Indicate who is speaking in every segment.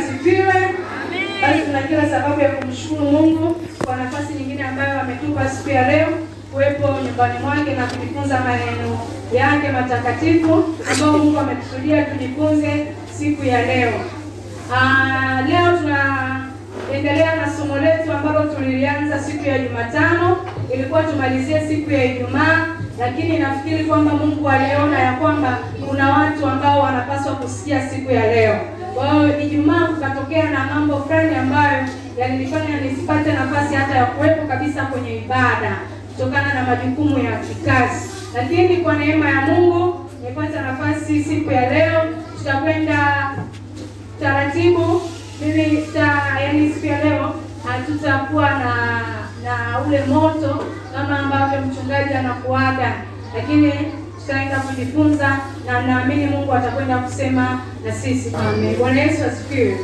Speaker 1: asifiwe. Basi tuna kila sababu ya kumshukuru Mungu kwa nafasi nyingine ambayo ametupa siku ya leo kuwepo nyumbani mwake na kujifunza maneno yake matakatifu ambayo Mungu amekusudia tujifunze siku ya leo. Aa, leo tunaendelea na somo letu ambalo tulilianza siku ya Jumatano, ilikuwa tumalizie siku ya Ijumaa, lakini nafikiri kwamba Mungu aliona ya kwamba kuna watu ambao wanapaswa kusikia siku ya leo. Kwa hiyo Ijumaa kukatokea na mambo fulani ambayo yalinifanya nisipate nafasi hata ya kuwepo kabisa kwenye ibada kutokana na majukumu ya kikazi, lakini kwa neema ya Mungu nimepata nafasi siku ya leo. Tutakwenda taratibu. Mimi ta, yani siku ya leo hatutakuwa na na ule moto kama ambavyo mchungaji anakuaga, lakini tutaenda kujifunza na naamini Mungu atakwenda kusema na sisi. Amen. Bwana Yesu asifiwe.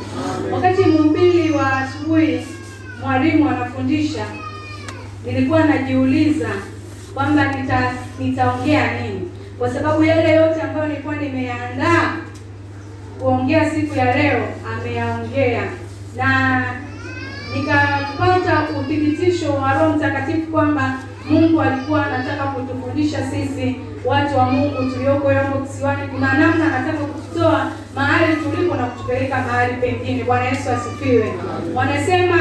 Speaker 1: Wakati mhubiri wa asubuhi mwalimu anafundisha, nilikuwa najiuliza kwamba nita nitaongea nini, kwa sababu yale yote ambayo nilikuwa nimeandaa kuongea siku ya leo ameyaongea, na nikapata uthibitisho wa Roho Mtakatifu kwamba Mungu alikuwa anataka kutufundisha sisi watu wa Mungu tulioko Yombo Kisiwani, kuna namna anataka kututoa mahali tulipo na kutupeleka mahali pengine. Bwana Yesu asifiwe. Wanasema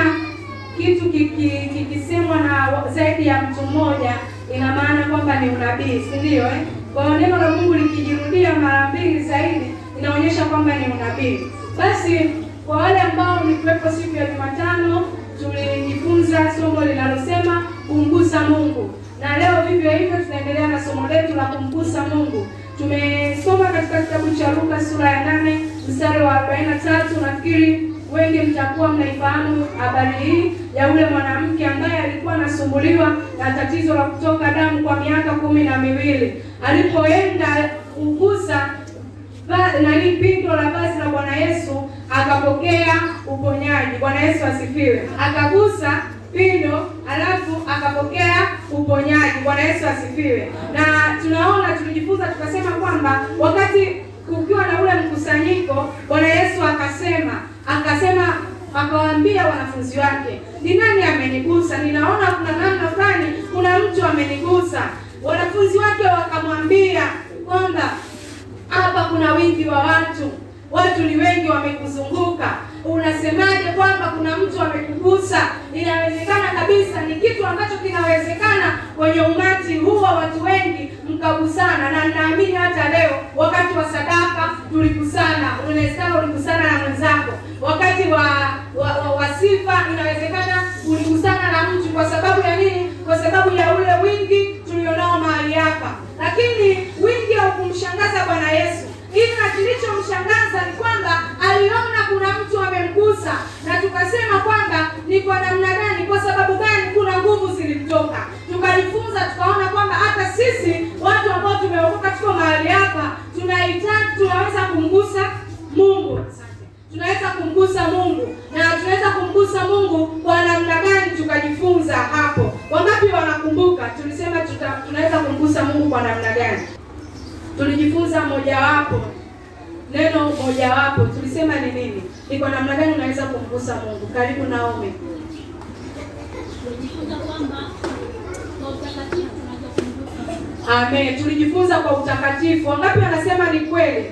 Speaker 1: kitu kiki- kikisemwa na zaidi ya mtu mmoja ina maana kwamba ni unabii, si ndio eh? Kwa neno la Mungu likijirudia mara mbili zaidi inaonyesha kwamba ni unabii. Basi kwa wale ambao mlikuwepo siku ya Jumatano, tulijifunza somo linalosema kumgusa Mungu, na leo vivyo hivyo tunaendelea na somo letu la kumgusa Mungu. Tumesoma katika kitabu cha Luka sura ya nane mstari wa 43. Nafikiri wengi mtakuwa mnaifahamu habari hii ya yule mwanamke ambaye alikuwa anasumbuliwa na tatizo la kutoka damu kwa miaka kumi na miwili. Alipoenda kugusa nani pindo la vazi la Bwana Yesu akapokea uponyaji. Bwana Yesu asifiwe. Akagusa pindo alafu akapokea uponyaji. Bwana Yesu asifiwe. Na tunaona tulijifunza tukasema kwamba wakati kukiwa na ule mkusanyiko, Bwana Yesu akasema akasema akawaambia wanafunzi wake, ni nani amenigusa? Ninaona kuna namna fulani, kuna mtu amenigusa. Wanafunzi wake wakamwambia kwamba hapa kuna wingi wa watu, watu ni wengi wamekuzunguka, unasemaje kwamba kuna mtu amekugusa? Inawezekana kabisa, ni kitu ambacho kinawezekana kwenye umati huo watu wengi mkagusana, na ninaamini hata leo wakati wa sadaka tuligusana. Unawezekana uligusana na mwenzako wakati wa wa, wa, wa sifa, inawezekana uligusana na mtu. Kwa sababu ya nini? Kwa sababu ya ule wingi tulionao mahali hapa, lakini wingi haukumshangaza Bwana Yesu ila kilichomshangaza ni kwamba aliona kuna mtu amemgusa, na tukasema kwamba ni kwa namna gani, kwa sababu gani, kuna nguvu zilimtoka. Tukajifunza tukaona kwamba hata sisi watu ambao tumeokoka tuko mahali hapa, tunahitaji tunaweza kumgusa Mungu. Tunaweza kumgusa Mungu na tunaweza kumgusa Mungu kwa namna gani? Tukajifunza hapo. Wangapi wanakumbuka? Tulisema tuta, tunaweza kumgusa Mungu kwa namna gani? Tulijifunza mojawapo, neno mojawapo tulisema ni nini? Ni kwa namna gani unaweza kumgusa Mungu. Karibu Naomi.
Speaker 2: tulijifunza kwa utakatifu
Speaker 1: Amen. Tulijifunza kwa utakatifu. Wangapi wanasema ni kweli?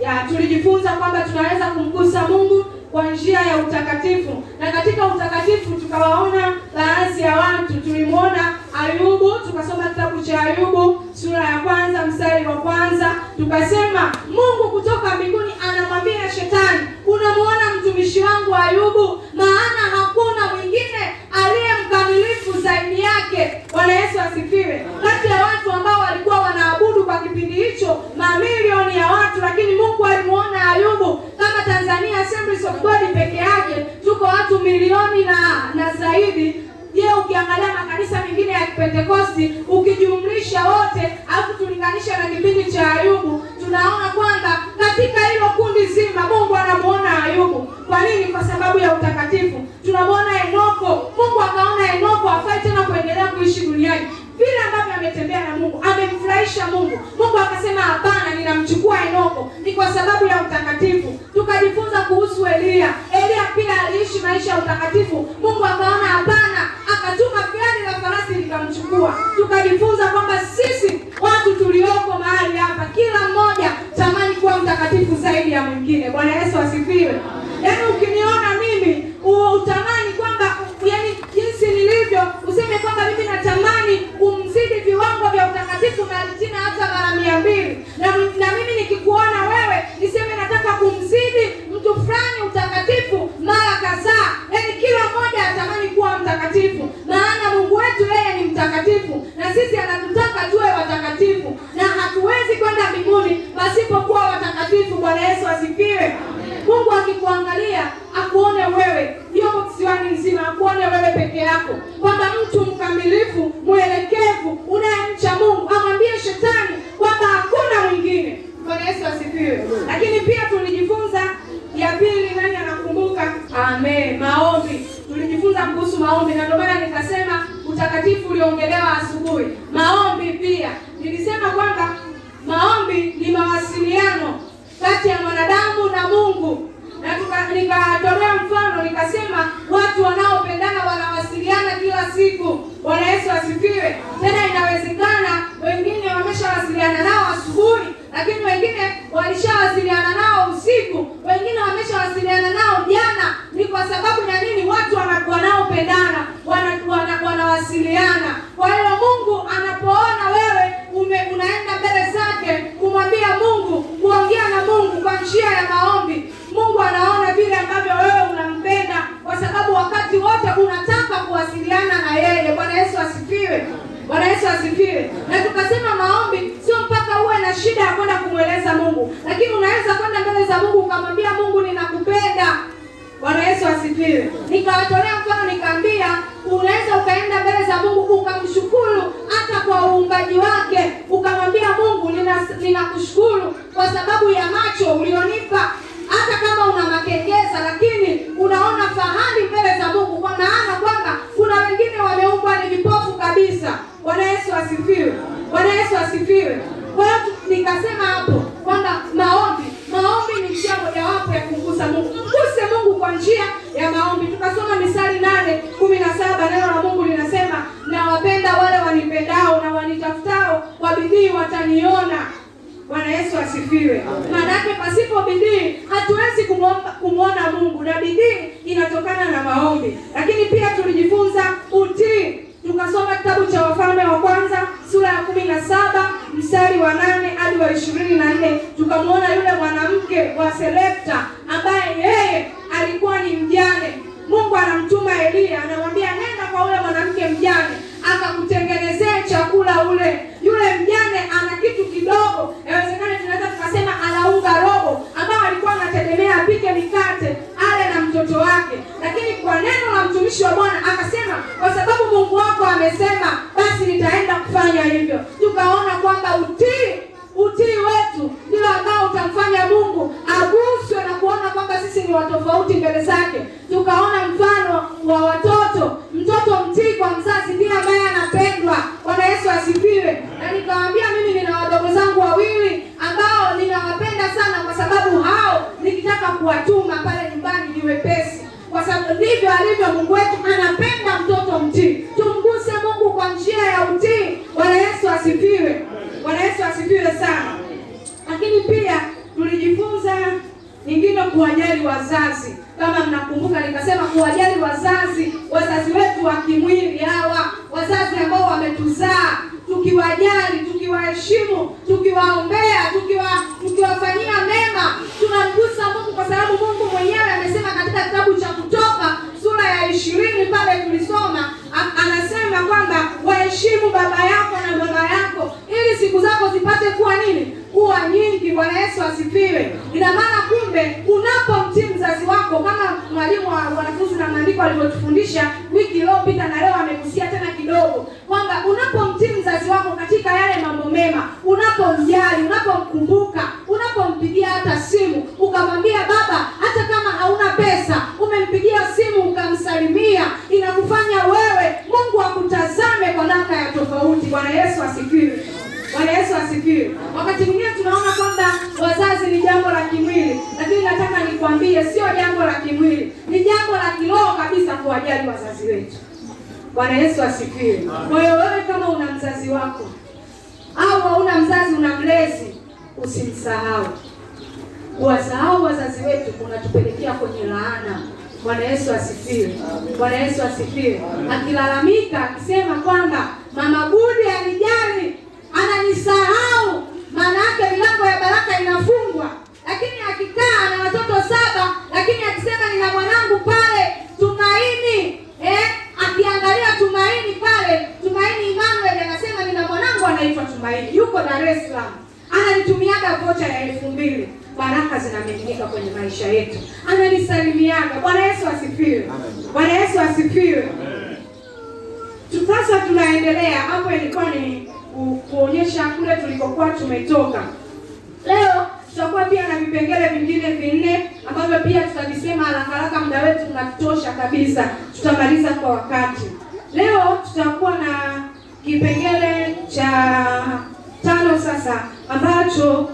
Speaker 1: Ya, tulijifunza kwamba tunaweza kumgusa Mungu kwa njia ya utakatifu, na katika utakatifu tukawaona baadhi ya watu. Tulimwona Ayubu, tukasoma kitabu cha Ayubu sura ya kwanza mstari wa kwanza, tukasema Mungu kutoka mbinguni anamwambia Shetani, unamuona mtumishi wangu Ayubu, maana hakuna mwingine aliye mkamilifu zaidi yake. Bwana Yesu asifiwe. Kati ya watu ambao walikuwa wanaabudu kwa kipindi hicho mamilioni ya watu, lakini Mungu alimuona Ayubu. Kama Tanzania Assemblies of God peke yake tuko watu milioni na na zaidi. Je, ukiangalia makanisa mengine ya Pentekosti ukijumlisha wote, alafu tulinganisha na kipindi cha Ayubu, tunaona kwamba katika hilo kundi zima Mungu anamuona Ayubu. Kwa nini? Kwa sababu ya utakatifu. Tunamwona Enoko, Mungu akaona Enoko hafai tena kuendelea kuishi duniani vile ambavyo ametembea na Mungu, amemfurahisha Mungu. Mungu akasema hapana, ninamchukua Enoko. Ni kwa sababu ya utakatifu. Tukajifunza kuhusu Eliya. Eliya pia aliishi maisha ya utakatifu. Mungu akaona hapana, akatuma gari la farasi likamchukua. Tukajifunza kwamba sisi watu tulioko mahali hapa, kila mmoja tamani kuwa mtakatifu zaidi ya mwingine. Bwana Yesu asifiwe. Yaani ukiniona mimi uo utamani kwamba yaani jinsi nilivyo, useme kwamba mimi natamani kumzidi viwango vya utakatifu mara tena hata mara mia mbili na, na mimi nikikuona wewe niseme nataka kumzidi mtu fulani utakatifu mara kadhaa. Yaani kila mmoja mtakatifu, maana Mungu wetu yeye ni mtakatifu na sisi anatutaka tuwe watakatifu, na hatuwezi kwenda mbinguni pasipokuwa watakatifu. Bwana Yesu asifiwe. Mungu akikuangalia akuone wewe yuko kisiwani nzima, akuone wewe peke yako, kwa bidii wataniona. Bwana Yesu asifiwe. Maanake pasipo bidii hatuwezi kumwona Mungu, na bidii inatokana na maombi. Lakini pia tulijifunza utii. Tukasoma kitabu cha Wafalme wa kwanza sura ya kumi na saba mstari wa nane hadi wa ishirini na nne tukamwona yule mwanamke wa Selepta ambaye yeye alikuwa ni mjane. Mungu anamtuma Eliya, anamwambia nenda kwa yule mwanamke mjane akakutengenezea chakula ule. Yule mjane ana kitu kidogo, inawezekana tunaweza tukasema ana unga robo, ambao alikuwa anategemea apike mikate ale na mtoto wake, lakini kwa neno la mtumishi wa Bwana akasema, kwa sababu Mungu wako amesema, basi nitaenda kufanya hivyo. Tukaona kwamba utii utii wetu ndio ambao utamfanya Mungu aguswe na kuona kwamba sisi ni watofauti mbele zake. Tukaona mfano wa watoto, mtoto mtii kwa mzazi ndiye ambaye anapendwa. Bwana Yesu asifiwe. Na nikawaambia mimi nina wadogo zangu wawili ambao ninawapenda sana, kwa sababu hao nikitaka kuwatuma pale nyumbani ni wepesi, kwa sababu ndivyo alivyo Mungu wetu, anapenda mtoto mtii. Tumguse Mungu kwa njia ya utii. Bwana Yesu asifiwe. Bwana Yesu asifiwe sana. Lakini pia tulijifunza nyingine, kuwajali wazazi. Kama mnakumbuka, nikasema kuwajali wazazi, wazazi wetu wa kimwili hawa, wazazi ambao wametuzaa, tukiwajali, tukiwaheshimu, tukiwaombea, tukiwa tukiwafanyia mema, tunamgusa Mungu, kwa sababu Mungu mwenyewe amesema katika kitabu cha Kutoka sura ya ishirini pale tulisoma, anasema kwamba waheshimu baba yako na mama yako ili siku zako zipate kuwa nini? Kuwa nyingi. Bwana Yesu asifiwe. Ina maana kumbe, unapomtii mzazi wako, kama mwalimu wa wanafunzi na maandiko alivyotufundisha wiki iliyopita na leo amegusia tena kidogo, kwamba unapomtii mzazi wako katika yale mambo mema, unapomjali, unapomkumbuka, unapompigia hata simu ukamwambia baba, hata kama hauna pesa, umempigia simu ukamsalimia, inakufanya wewe Mungu akutazame kwa namna ya tofauti. Bwana Yesu asifiwe. Bwana Yesu asifiwe. Wakati mwingine tunaona kwamba wazazi ni jambo la kimwili, lakini nataka nikwambie sio jambo la kimwili, ni jambo la kiroho kabisa kuwajali wazazi wetu. Bwana Yesu asifiwe. Kwa hiyo wewe kama una mzazi wako au hauna mzazi, una mlezi, usimsahau. Kuwasahau wazazi wetu kunatupelekea kwenye laana. Bwana Yesu asifiwe. Bwana Yesu asifiwe. Akilalamika akisema kwamba mama Budi alijali, ananisahau, maana yake milango ya baraka inafungwa. Lakini akikaa na watoto saba, lakini akisema nina mwanangu pale Tumaini, eh, akiangalia Tumaini pale, Tumaini Emmanuel anasema nina mwanangu anaitwa Tumaini, yuko Dar es Salaam, ananitumiaga vocha ya elfu mbili baraka zinamiminika kwenye maisha yetu, ananisalimiaga. Bwana Yesu asifiwe. Bwana Yesu asifiwe. Sasa tunaendelea hapo, ilikuwa ni kuonyesha kule tulikokuwa tumetoka. Leo tutakuwa pia na vipengele vingine vinne ambavyo pia tutavisema haraka haraka, muda wetu unatosha kabisa, tutamaliza kwa wakati. Leo tutakuwa na kipengele cha tano sasa ambacho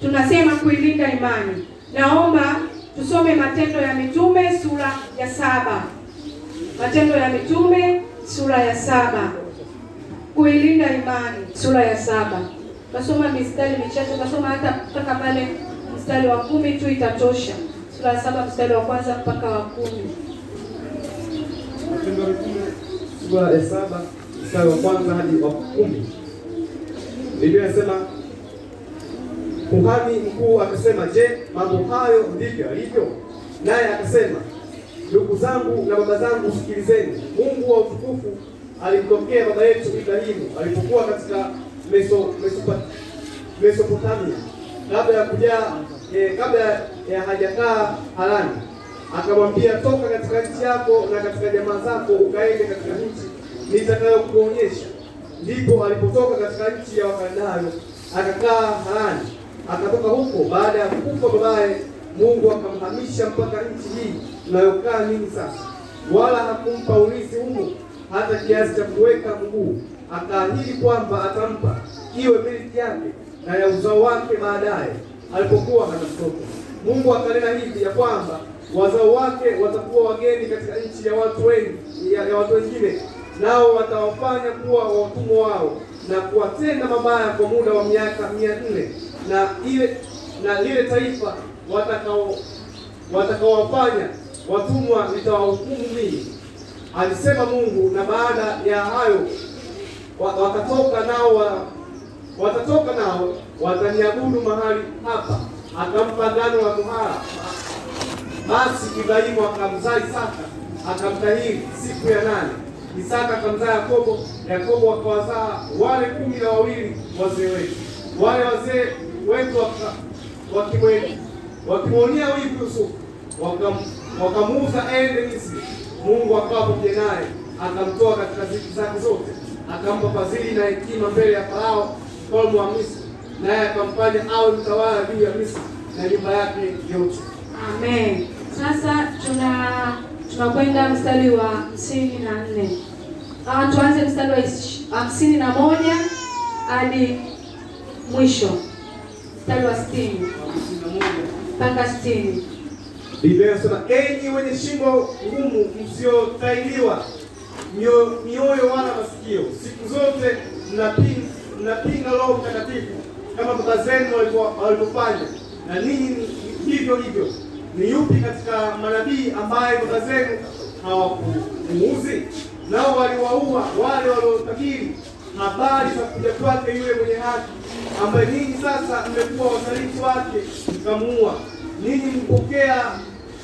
Speaker 1: tunasema kuilinda imani. Naomba tusome Matendo ya Mitume sura ya saba. Matendo ya Mitume sura ya saba. Kuilinda imani sura ya saba. Tasoma mistari michache, tasoma hata mpaka pale mstari wa kumi tu itatosha. Sura ya saba mstari wa kwanza mpaka wa kumi.
Speaker 3: Matendo ya Mitume sura ya saba mstari wa kwanza hadi wa kumi. Biblia inasema kuhani mkuu akasema, je, mambo hayo ndivyo alivyo? Naye akasema, ndugu zangu na baba zangu, sikilizeni. Mungu wa utukufu alimtokea baba yetu Ibrahimu alipokuwa katika Meso, Mesopa- Mesopotamia kabla ya kujaa eh, kabla ya hajakaa Harani akamwambia toka katika nchi yako na katika jamaa zako ukaende katika nchi nitakayokuonyesha. Ndipo alipotoka katika nchi ya Wakaldayo akakaa Harani. Akatoka huko baada ya kufa babaye, Mungu akamhamisha mpaka nchi hii tunayokaa nini sasa, wala hakumpa urithi humo hata kiasi cha kuweka mguu. Akaahidi kwamba atampa iwe milki yake na ya uzao wake baadaye, alipokuwa hana mtoto. Mungu akanena hivi ya kwamba wazao wake watakuwa wageni katika nchi ya watu wengi ya, ya watu wengine, nao watawafanya kuwa watumwa wao na kuwatenda mabaya kwa muda wa miaka mia nne na ile na lile taifa watakao watakaowafanya watumwa nitawahukumu mimi, alisema Mungu. Na baada ya hayo wa- watatoka nao wa, watatoka nao wataniabudu mahali hapa. Akampa agano la tohara. Basi Ibrahimu akamzaa Isaka, akamtahiri siku ya nane. Isaka akamzaa Yakobo, Yakobo akawazaa wale kumi na wawili wazee wetu. Wale wazee wetu waka- wakimwonia wakimwonea wivu Yusufu, wakamuuza ende Misri. Mungu akawa pamoja naye, akamtoa katika ziki zake zote, akampa fadhili na hekima mbele ya Farao mfalme wa Misri, naye akamfanya awe mtawala juu ya Misri na nyumba yake yote.
Speaker 1: Amen. Sasa tuna tunakwenda mstari wa hamsini na nne. Ah, tuanze mstari wa hamsini na moja hadi mwisho mstari wa sitini mpaka sitini.
Speaker 3: Biblia inasema enyi wenye shingo ngumu, msiotahiriwa mioyo wala masikio, siku zote mnapinga Roho Mtakatifu kama baba zenu walivyofanya, na ninyi hivyo hivyo. Ni yupi katika manabii ambaye baba zenu hawakumuuzi? Nao waliwaua wale waliotabiri habari za kuja kwake yule mwenye haki, ambaye ninyi sasa mmekuwa wasaliti wake mkamuua. Ninyi mpokea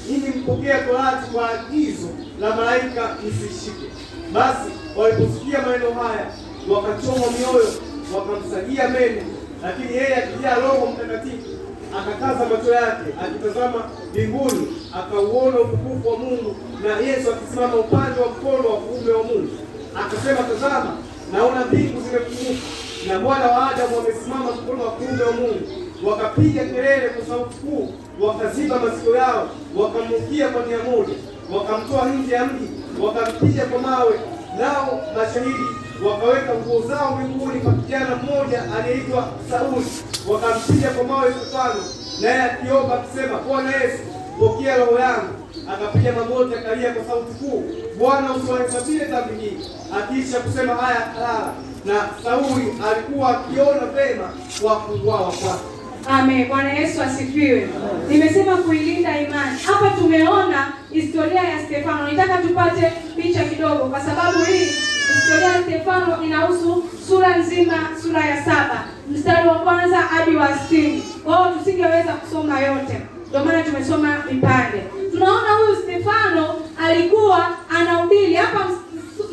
Speaker 3: ninyi mpokea Torati kwa agizo la malaika msishike. Basi waliposikia maneno haya, wakachomwa mioyo, wakamsagia meno. Lakini yeye akijaa Roho Mtakatifu akakaza macho yake akitazama mbinguni, akauona utukufu wa Mungu na Yesu akisimama upande wa mkono wa kuume wa Mungu. Akasema, tazama, naona mbingu zimefunguka na mwana wa Adamu wamesimama mkono wa kuume wa Mungu. Wakapiga kelele kwa sauti kuu, wakaziba masikio yao, wakamrukia kwa nia moja, wakamtoa nje ya mji, wakampiga kwa mawe. Nao mashahidi wakaweka nguo zao mbinguni kwa kijana mmoja aliyeitwa Sauli, wakampiga kwa mawe Stefano, naye akiomba akisema, Bwana Yesu, pokea roho yangu. Akapiga magoti akalia kwa sauti kuu, Bwana usiwahesabie dhambi hii. Akiisha kusema haya akalala, na Sauli alikuwa akiona vema kwa kuuawa kwake.
Speaker 1: Amen. Bwana Yesu asifiwe. Nimesema kuilinda imani. Hapa tumeona historia ya Stefano. Nitaka tupate picha kidogo, kwa sababu hii historia ya Stefano inahusu sura nzima, sura ya saba mstari wa kwanza hadi wa sitini. Hiyo tusingeweza kusoma yote, ndio maana tumesoma vipande. Tunaona huyu Stefano alikuwa anahubiri hapa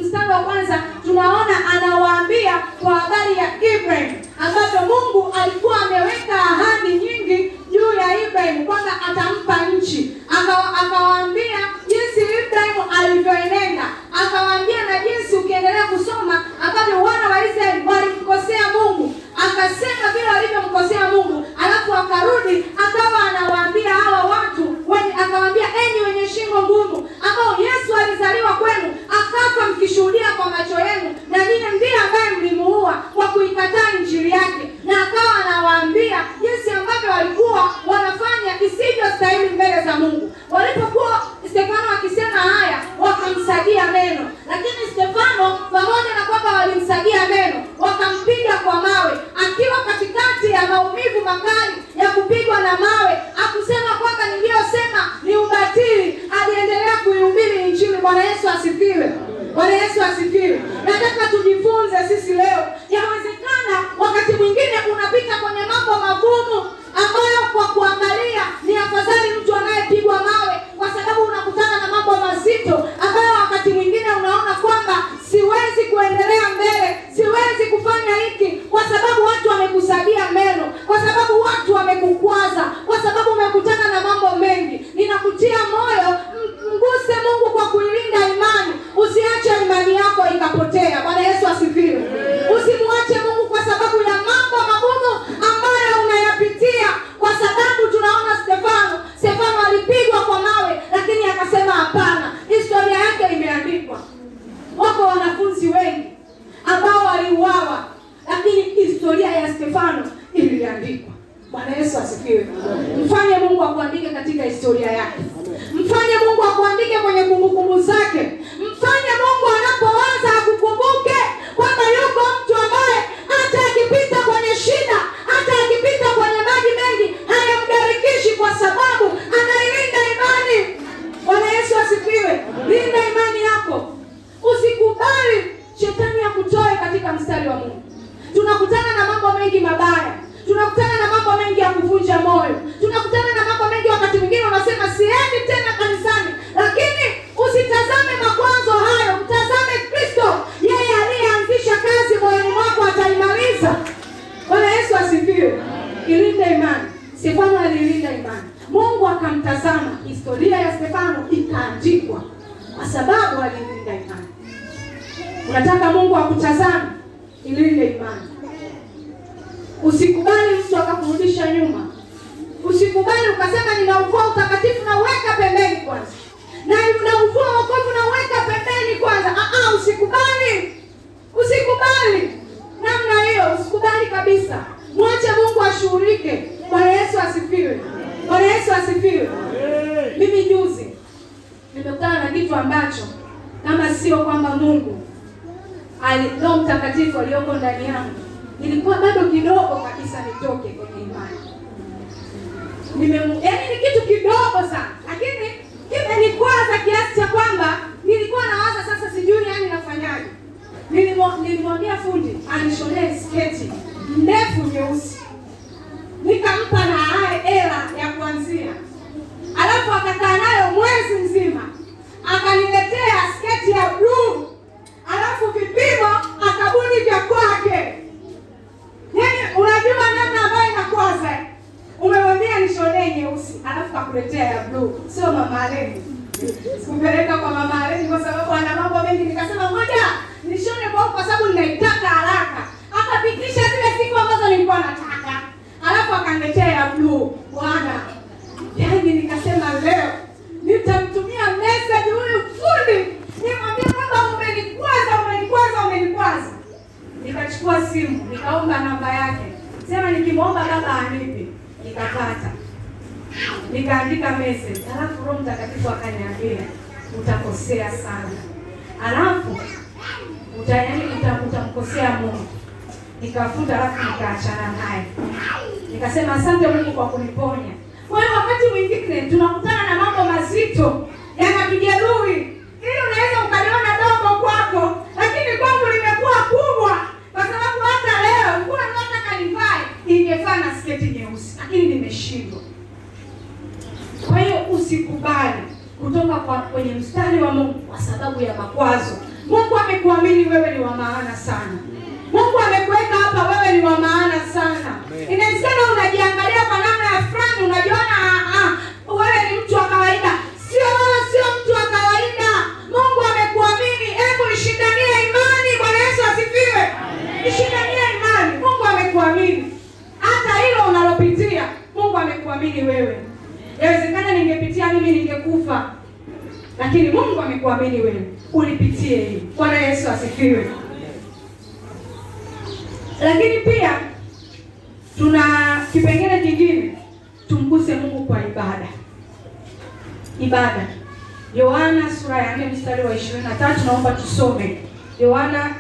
Speaker 1: mstari wa kwanza tunaona anawaambia kwa habari ya Ibrahim ambapo Mungu alikuwa ameweka ahadi nyingi juu ya Ibrahimu kwamba atampa nchi. Akawa- Akawaambia jinsi Ibrahimu alivyoenenda, akawaambia na jinsi ukiendelea kusoma ambavyo wana wa Israeli walimkosea Mungu, akasema vile walivyomkosea Mungu, alafu akarudi akawa anawaambia hawa watu wenye, akawaambia enyi wenye shingo ngumu, ambao Yesu alizaliwa kwenu akafa mkishuhudia kwa macho yenu, na ninyi ndiye ambaye mlimuua kwa kuikataa injili yake, na akawa anawaambia jinsi ambavyo walikuwa wanafanya isivyostahili mbele za Mungu. Walipokuwa Stefano akisema haya, wakamsagia meno, lakini Stefano pamoja na kwamba walimsagia meno, wakampiga kwa mawe, akiwa katikati ya maumivu makali ya kupigwa na mawe, akusema kwamba niliyosema ni ubatili, aliendelea kuihubiri injili. Bwana Yesu asifiwe. Bwana Yesu asifiwe. Nataka tujifunze sisi leo, yawezekana wakati mwingine unapita kwenye mambo magumu ambayo kwa kuangalia ni afadhali mtu anayepigwa mawe, kwa sababu unakutana na mambo mazito ambayo wakati mwingine unaona kwamba siwezi kuendelea mbele, siwezi kufanya hiki kwa sababu watu wamekusagia meno, kwa sababu watu wamekukwaza, kwa sababu umekutana na mambo mengi. Ninakutia moyo, mguse Mungu kwa kuilinda imani, usiache imani yako ikapotea. Bwana Yesu asifiwe. Usimwache Mungu kwa sababu ya mambo magumu ambayo unayapitia, Nilimwambia fundi anishonee sketi ndefu nyeusi, nikampa na hela ya kuanzia, alafu akakaa nayo mwezi mzima, akaniletea sketi ya bluu, alafu vipimo akabuni vya kwake. Yani unajua namna ambayo inakwaza? Umemwambia nishonee nyeusi, alafu kakuletea ya bluu, sio mama Aleni. Sikupeleka kwa mama Aleni kwa sababu ana mambo mengi, nikasema ngoja nishone kwa sababu ninaitaka haraka. Akafikisha zile siku ambazo nilikuwa nataka, alafu akaniletea ya bluu. Bwana, yaani nikasema leo nitamtumia message huyu fundi, nimwambia kwamba umenikwaza, umenikwaza, umenikwaza. Nikachukua simu nikaomba namba yake, sema nikimwomba baba anipi, nikapata. Nikaandika message, alafu Roho Mtakatifu akaniambia utakosea sana, alafu yaani uta- utamkosea Mungu. Nikafuta alafu nikaachana naye, nikasema asante Mungu kwa kuniponya. Kwa hiyo wakati mwingine tunakutana na mambo mazito yanatujeruhi, ili unaweza ukaliona dogo kwako, lakini kwangu limekuwa kubwa, kwa sababu hata leo nguo nataka nivae ingefaa na sketi nyeusi, lakini nimeshindwa. Kwa hiyo usikubali kutoka kwa kwenye mstari wa Mungu kwa sababu ya makwazo. Mungu amekuamini wewe ni wa maana sana. Mungu amekuweka hapa wewe ni wa maana sana. Inawezekana unajiangalia kwa namna ya fulani, unajiona ah, ah, wewe ni mtu wa kawaida. Sio wewe, sio mtu wa kawaida. Mungu amekuamini. Hebu nishindanie imani. Bwana Yesu asifiwe. Nishindanie imani. Mungu amekuamini. Hata hilo unalopitia, Mungu amekuamini wewe. Yawezekana ningepitia mimi ningekufa, lakini Mungu amekuamini wewe ulipitie hii. Bwana Yesu asifiwe. Lakini pia tuna kipengele kingine, tumguse Mungu kwa ibada. Ibada, Yohana sura ya 4 mstari wa 23, naomba tusome Yohana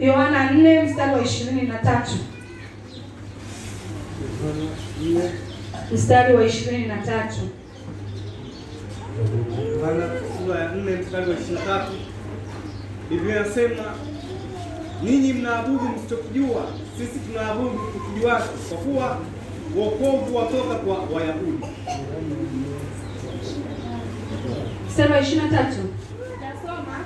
Speaker 1: Yohana 4 mstari wa 23, mstari wa 23.
Speaker 4: Yohana sura ya 4 mstari wa 23. Biblia inasema ninyi mnaabudu msichokijua, sisi tunaabudu tukijuacho, kwa kuwa wokovu watoka kwa Wayahudi.
Speaker 1: Mstari wa 23.
Speaker 2: Nasoma,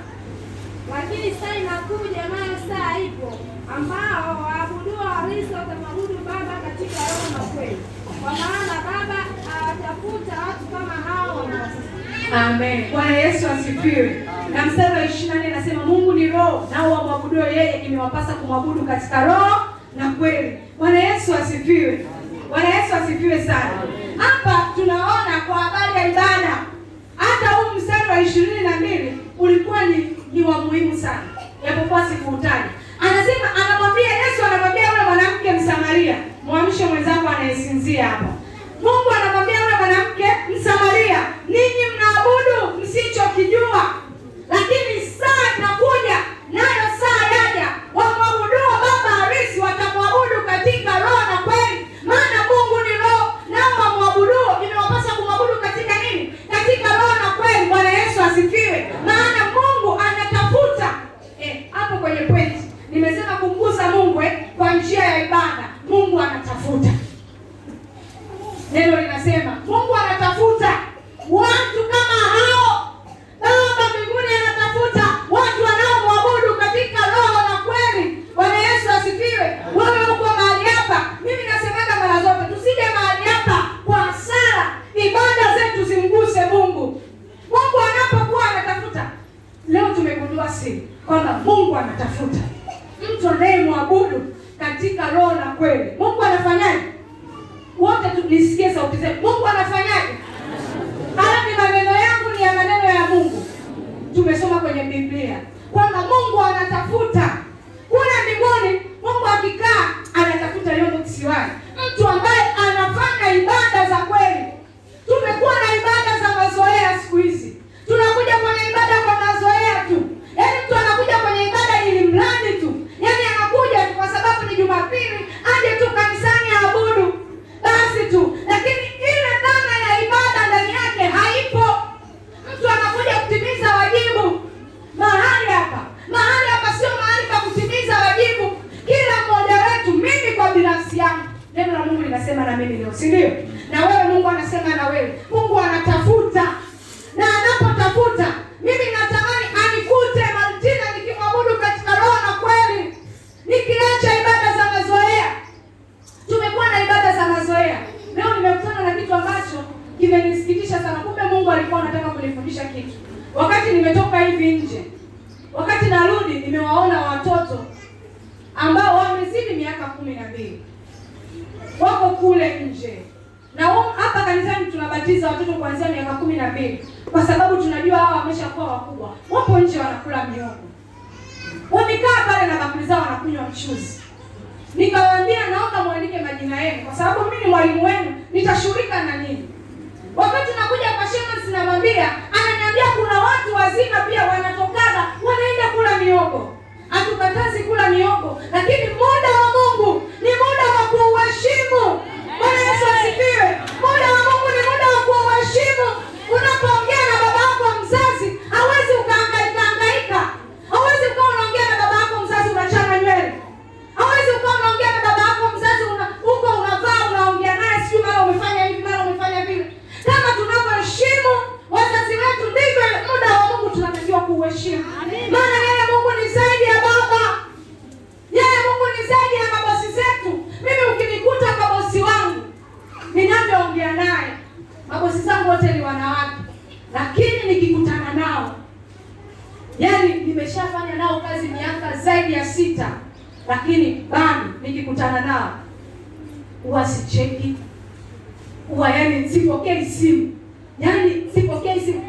Speaker 2: lakini saa inakuja nayo saa ipo, ambao waabuduo halisi watamwabudu Baba katika roho na kweli, kwa maana Baba awatafuta watu kama hao wanaosikia.
Speaker 1: Amen. Bwana Yesu asifiwe. Na mstari wa 24 anasema Mungu ni roho, nao wamwabudu yeye imewapasa kumwabudu katika roho na kweli. Bwana Yesu asifiwe. Bwana Yesu asifiwe sana. Hapa tunaona kwa habari ya ibada, hata huu mstari wa ishirini na mbili ulikuwa ni, ni wa muhimu sana, japokuwa sikuutaja. Anasema, anamwambia Yesu, anamwambia yule mwanamke Msamaria, mwamshe mwenzangu anayesinzia hapa. Mungu anamwambia yule mwanamke Msamaria, ninyi mnaabudu msichokijua, lakini saa inakuja, nayo saa yaja, wamwabuduo Baba harisi watamwabudu katika roho na kweli, maana Mungu ni roho, nao wamwabuduo imewapasa kumwabudu katika nini? Katika roho na kweli. Bwana Yesu asifiwe. Maana Mungu anatafuta eh, hapo kwenye pointi nimesema kumgusa Mungu eh, kwa njia ya ibada. Mungu anatafuta zao wanakunywa mchuzi nikawaambia naomba mwandike majina yenu, kwa sababu mimi ni mwalimu wenu, nitashughulika na nini. Wakati nakuja kwa Shema sinamwambia, ananiambia kuna watu wazima pia wanatokana wanaenda kula miogo. Hatukatazi kula miogo, lakini muda wa Mungu ni muda wa kuuheshimu. Bwana Yesu asifiwe. Muda wa Mungu ni muda wa kuuheshimu. Unapoongea na baba yako mzazi, hawezi ukahangaika hangaika. Hawezi ukawa unaongea na baba yako mzazi unachana nywele. Hawezi ukawa unaongea na baba yako mzazi una, uko unavaa unaongea naye sijui mara umefanya hivi mara umefanya vile. Kama tunavyoheshimu wazazi wetu ndivyo muda wa Mungu kuuheshimu. Maana yeye Mungu ni zaidi ya baba. Yeye Mungu ni zaidi ya mabosi zetu. Mimi ukinikuta kwa bosi wangu ninavyoongea naye, mabosi zangu wote ni wanawake, lakini nikikutana nao yaani nimeshafanya nao kazi miaka zaidi ya sita, lakini bado nikikutana nao huwa sicheki, huwa yani sipokei simu, yaani sipokei simu.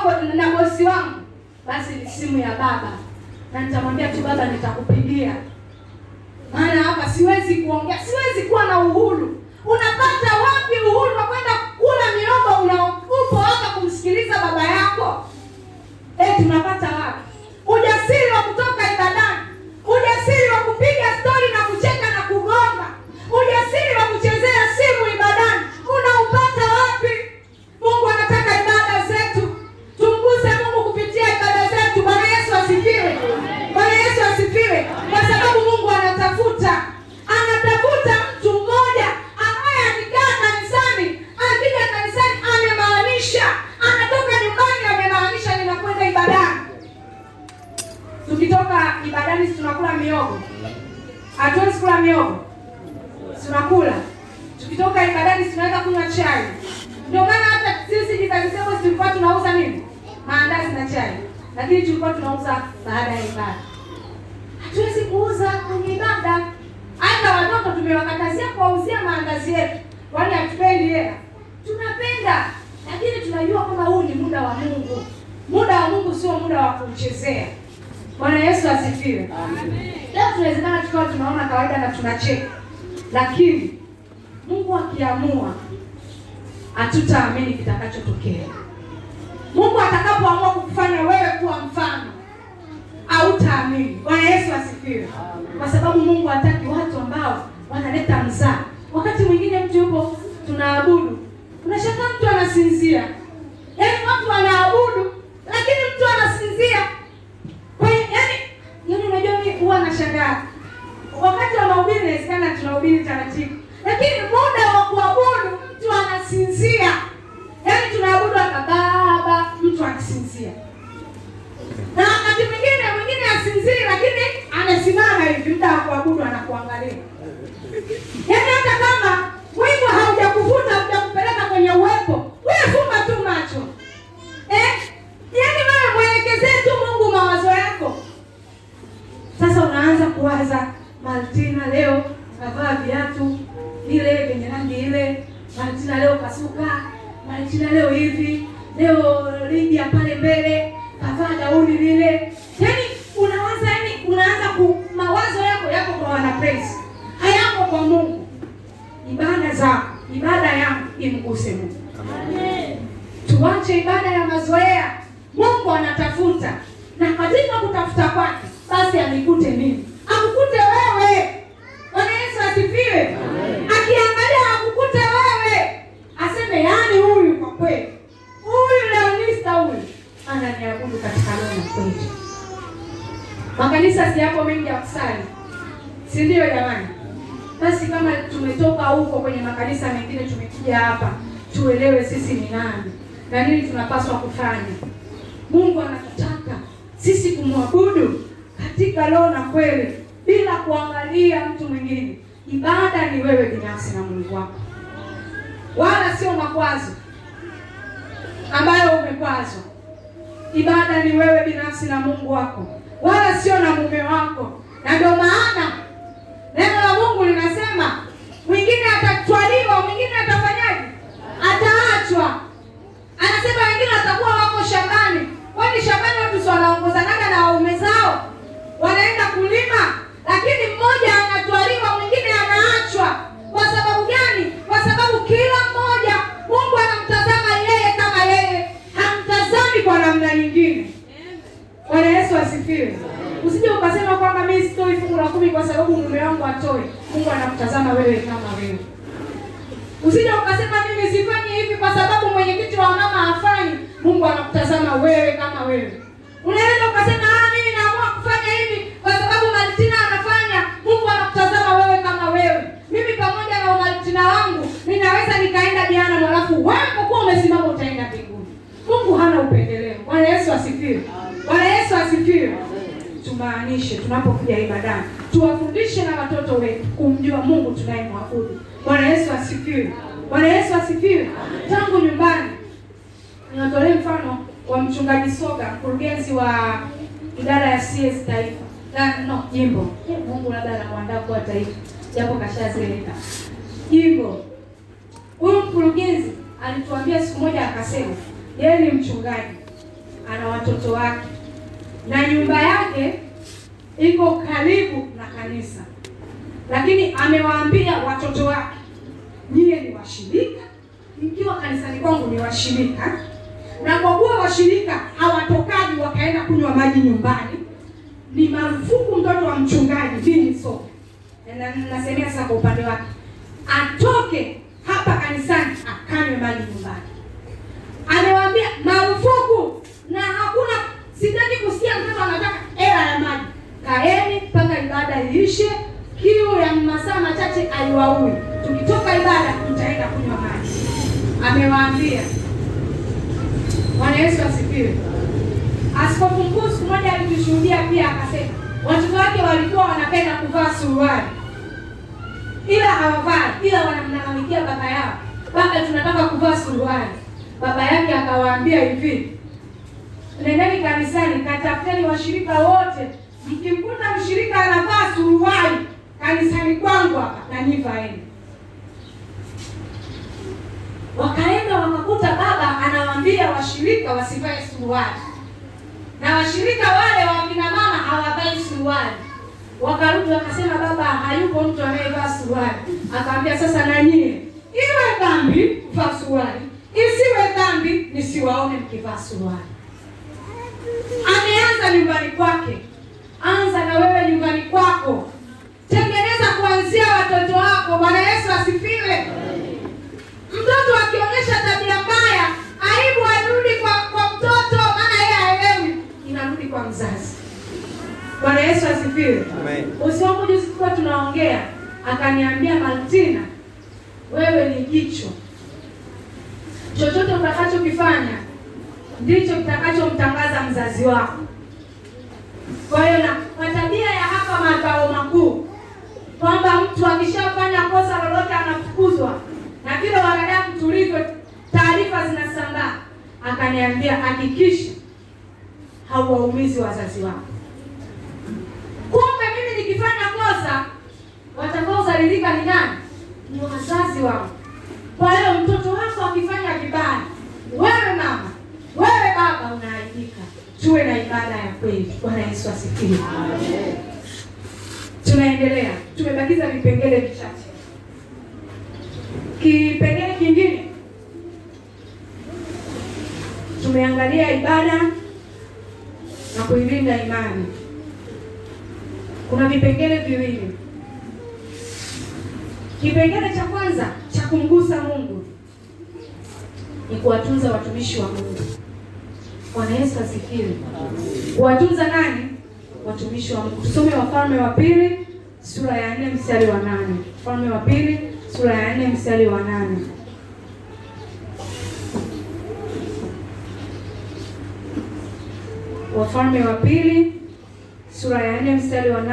Speaker 1: Kwa- na bosi wangu, basi ni simu ya baba, na nitamwambia tu baba, nitakupigia maana hapa siwezi kuongea, siwezi kuwa na uhuru. Unapata wapi uhuru wa kwenda kula una upo hapa kumsikiliza baba yako? Eti unapata wapi miogo, tunakula. Tukitoka ibadani, tunaweza kunywa chai. Ndio maana hata sisi jikanisema tulikuwa tunauza nini, maandazi na chai, lakini tulikuwa tunauza baada ya ibada hatuwezi kuuza kwenye ibada. Hata watoto tumewakatazia kuwauzia maandazi yetu, kwani hatupendi hela. Tunapenda, lakini tunajua kwamba huu ni muda wa Mungu. Muda wa Mungu sio muda wa kumchezea. Bwana Yesu asifiwe. Leo tunawezekana tukawa tunaona kawaida na tunacheka, lakini Mungu akiamua, hatutaamini kitakachotokea. Mungu atakapoamua kukufanya wewe kuwa mfano hautaamini. Bwana Yesu asifiwe. Kwa sababu Mungu hataki watu ambao wanaleta mzaa. Wakati mwingine mtu yupo tunaabudu, unashangaa mtu anasinzia, yaani watu wanaabudu lakini mtu anasinzia. Kwa hiyo yaani, yaani unajua mimi huwa nashangaa. Wakati wa mahubiri, inawezekana tunahubiri taratibu, lakini muda wa kuabudu mtu anasinzia, yaani tunaabudu akababa, mtu anasinzia. Na wakati mwingine mwingine asinzii, lakini amesimama hivi, muda wa kuabudu anakuangalia. Yaani hata kama wimbo haujakuvuta haujakupeleka kwenye uwepo, wewe fumba tu macho eh? Yaani wewe mwelekezee tu Mungu mawazo yako. Sasa unaanza kuwaza, Martina leo kavaa viatu vile vyenye rangi ile, Martina leo kasuka, Martina leo hivi, leo Lydia pale mbele kavaa gauni lile. Yaani unawaza, yaani, unaanza ku mawazo yako yako kwa wana praise, hayako kwa Mungu. Ibada za ibada yangu imguse Mungu. Tuache ibada ya mazoea. Mungu anatafuta, na katika kutafuta kwake basi anikute mimi, akukute wewe. Bwana Yesu asifiwe. Akiangalia akukute wewe, aseme yani, huyu kwa kweli, huyu Leonista huyu ananiabudu katika roho na kweli. Makanisa si yako mengi ya kusali, si ndio jamani? Basi kama tumetoka huko kwenye makanisa mengine tumekuja hapa, tuelewe sisi ni nani na nini tunapaswa kufanya. Mungu anatutaka sisi kumwabudu katika roho na kweli, bila kuangalia mtu mwingine. Ibada ni wewe binafsi na Mungu wako, wala sio makwazo ambayo umekwazwa. Ibada ni wewe binafsi na Mungu wako, wala sio na mume wako. Na ndio maana neno la Mungu linasema mwingine atatwaliwa, mwingine atafanyaje? Ataachwa. Anasema wengine watakuwa wako shambani. Kwani shambani watu si na waume zao, wanaenda kulima, lakini mmoja anatwaliwa, mwingine anaachwa. Kwa sababu gani? Kwa sababu kila mmoja Mungu anamtazama yeye kama yeye, hamtazami kwa namna nyingine. Bwana Yesu asifiwe. Usije ukasema kwamba mimi sitoi fungu la kumi kwa sababu mume wangu atoi. Mungu anamtazama wewe kama wewe. Usije ukasema mimi sifanyi hivi kwa sababu mwenyekiti wa mama hafanyi. Mungu anakutazama wewe kama wewe. Unaweza ukasema ah, mimi naamua kufanya hivi kwa sababu Martina anafanya. Mungu anakutazama wewe kama wewe. Mimi pamoja na umartina wangu ninaweza nikaenda jehanamu, halafu wako kuwa umesimama utaenda mbinguni. Mungu hana upendeleo. Bwana Yesu asifiwe. Bwana Yesu asifiwe. Tumaanishe tunapokuja ibadani, tuwafundishe na watoto wetu kumjua Mungu tunayemwabudu. Bwana Yesu asifiwe. Bwana Yesu asifiwe. Tangu nyumbani, niwatolee mfano wa mchungaji Soga, mkurugenzi wa idara ya CS taifa na no jimbo. Mungu labda anamwandaa kuwa taifa, japo kashazeeka. Jimbo, huyu mkurugenzi alituambia siku moja, akasema yeye ni mchungaji, ana watoto wake na nyumba yake iko karibu na kanisa, lakini amewaambia watoto wake, nyie ni washirika, mkiwa kanisani kwangu ni washirika, na kwa kuwa washirika hawatokaji wakaenda kunywa maji nyumbani, ni marufuku mtoto wa mchungaji mimi na nasemea sasa kwa upande wake, atoke hapa kanisani akanywe maji nyumbani. Amewaambia marufuku, na hakuna sitaki kusikia mtoto anataka hela ya maji. Kaeni mpaka ibada iishe, kiu ya masaa machache aiwaui. Tukitoka ibada tutaenda kunywa maji. Amewaambia. Bwana Yesu asifiwe. Askofu mkuu siku moja alitushuhudia pia, akasema watoto wake walikuwa wanapenda kuvaa suruali, ila hawavaa, ila wanamlalamikia baba yao, baba, tunataka kuvaa suruali. Baba yake akawaambia hivi, nendeni kanisani, katafuteni washirika wote, mkimkuta mshirika anavaa suruali kanisani kwangu hapa, na nyinyi vaeni. Wakaenda wakakuta baba anawaambia washirika wasivae suruali, na washirika wale wa kina mama hawavai suruali. Wakarudi wakasema, baba, hayupo mtu anayevaa suruali. Akaambia, sasa na nyie, iwe dhambi kuvaa suruali, isiwe dhambi nisiwaone mkivaa suruali.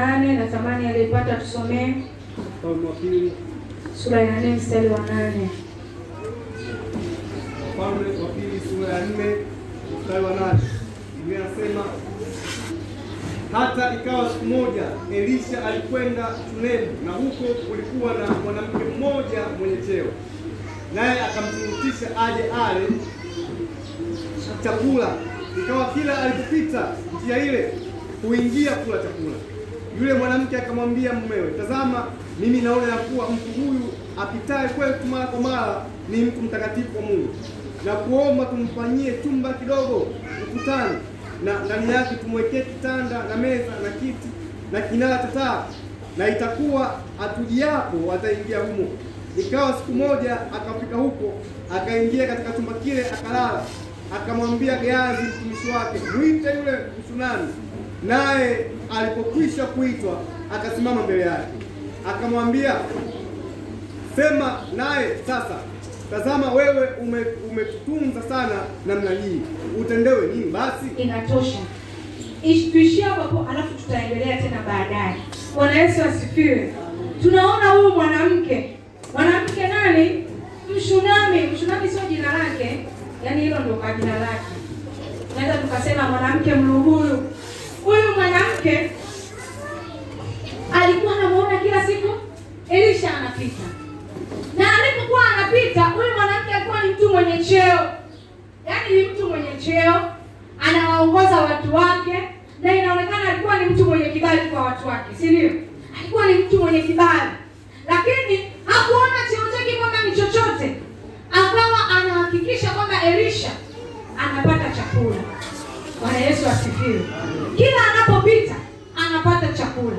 Speaker 1: Mstari na thamani aliyepata tusomee sura ya nne mstari wa nane.
Speaker 4: Wafalme wa pili sura ya nne mstari wa nane. Inasema hata ikawa siku moja Elisha alikwenda Shunemu, na huko kulikuwa na mwanamke mmoja mwenye cheo, naye akamshurutisha aje ale chakula. Ikawa kila alipopita njia ile huingia kula chakula. Yule mwanamke akamwambia mumewe, tazama, mimi naona ya kuwa mtu huyu apitaye kwetu mara kwa mara ni mtu mtakatifu wa Mungu, na kuomba tumfanyie chumba kidogo mkutano, na ndani yake tumwekee kitanda na meza na kiti na kinara cha taa, na itakuwa atujiapo ataingia humo. Ikawa siku moja akafika huko, akaingia katika chumba kile, akalala. Akamwambia Geazi mtumishi wake, mwite yule Msunami, Naye alipokwisha kuitwa, akasimama mbele yake, akamwambia sema naye sasa. Tazama, wewe ume- umetutunza sana namna hii, utendewe nini basi?
Speaker 1: Inatosha. Ish- Tuishie hapo alafu tutaendelea tena baadaye. Bwana Yesu asifiwe. Tunaona huyu mwanamke, mwanamke nani? Mshunami. Mshunami sio jina lake, yaani hilo ndio kwa jina lake. Naweza tukasema mwanamke mluhuru. Huyu mwanamke alikuwa anamuona kila siku Elisha anapita, na alipokuwa anapita, huyu mwanamke alikuwa ni mtu mwenye cheo, yaani ni mtu mwenye cheo, anawaongoza watu wake, na inaonekana alikuwa ni mtu mwenye kibali kwa watu wake, si ndio? Alikuwa ni mtu mwenye kibali, lakini hakuona cheo chake kwamba ni chochote, akawa anahakikisha kwamba Elisha anapata chakula. Bwana Yesu asifiwe. Kila anapopita anapata chakula,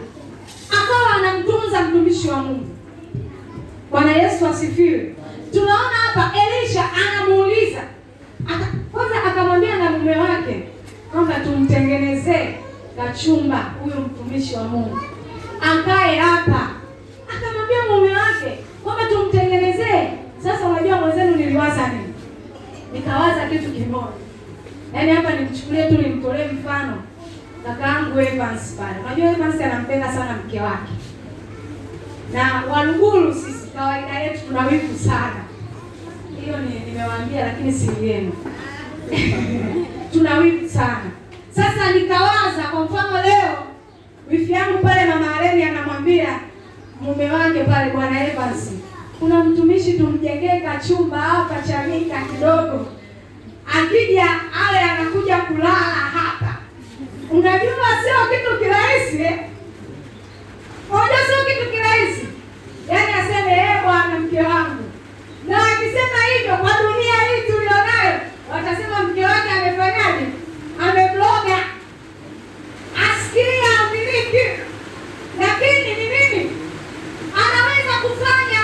Speaker 1: akawa anamtunza mtumishi wa Mungu. Bwana Yesu asifiwe. Tunaona hapa Elisha anamuuliza kwanza, akamwambia na mume wake kwamba tumtengenezee kachumba huyu mtumishi wa Mungu akae hapa. Akamwambia mume wake kwamba tumtengenezee. Sasa unajua mwenzenu, niliwaza nini? Nikawaza kitu kimoja, yaani hapa nimchukulie tu nimtolee mfano kakaangu Evans pale. Unajua Evans anampenda sana mke wake na Waluguru sisi kawaida yetu tuna wivu sana. Hiyo ni nimewaambia, lakini si yenu. tuna wivu sana. Sasa nikawaza, kwa mfano leo wifi yangu pale mama Aleni anamwambia mume wake pale bwana Evans, kuna mtumishi tumjengee kachumba hapa Chanika kidogo, akija ale anakuja kulala hapa. Unajua sio kitu kirahisi eh? Unajua sio kitu kirahisi. Yaani aseme eh, bwana mke wangu. Na akisema hivyo kwa dunia hii tulionayo, watasema mke wake amefanyaje? Amebloga. Asikia amiliki. Lakini ni nini? Anaweza kufanya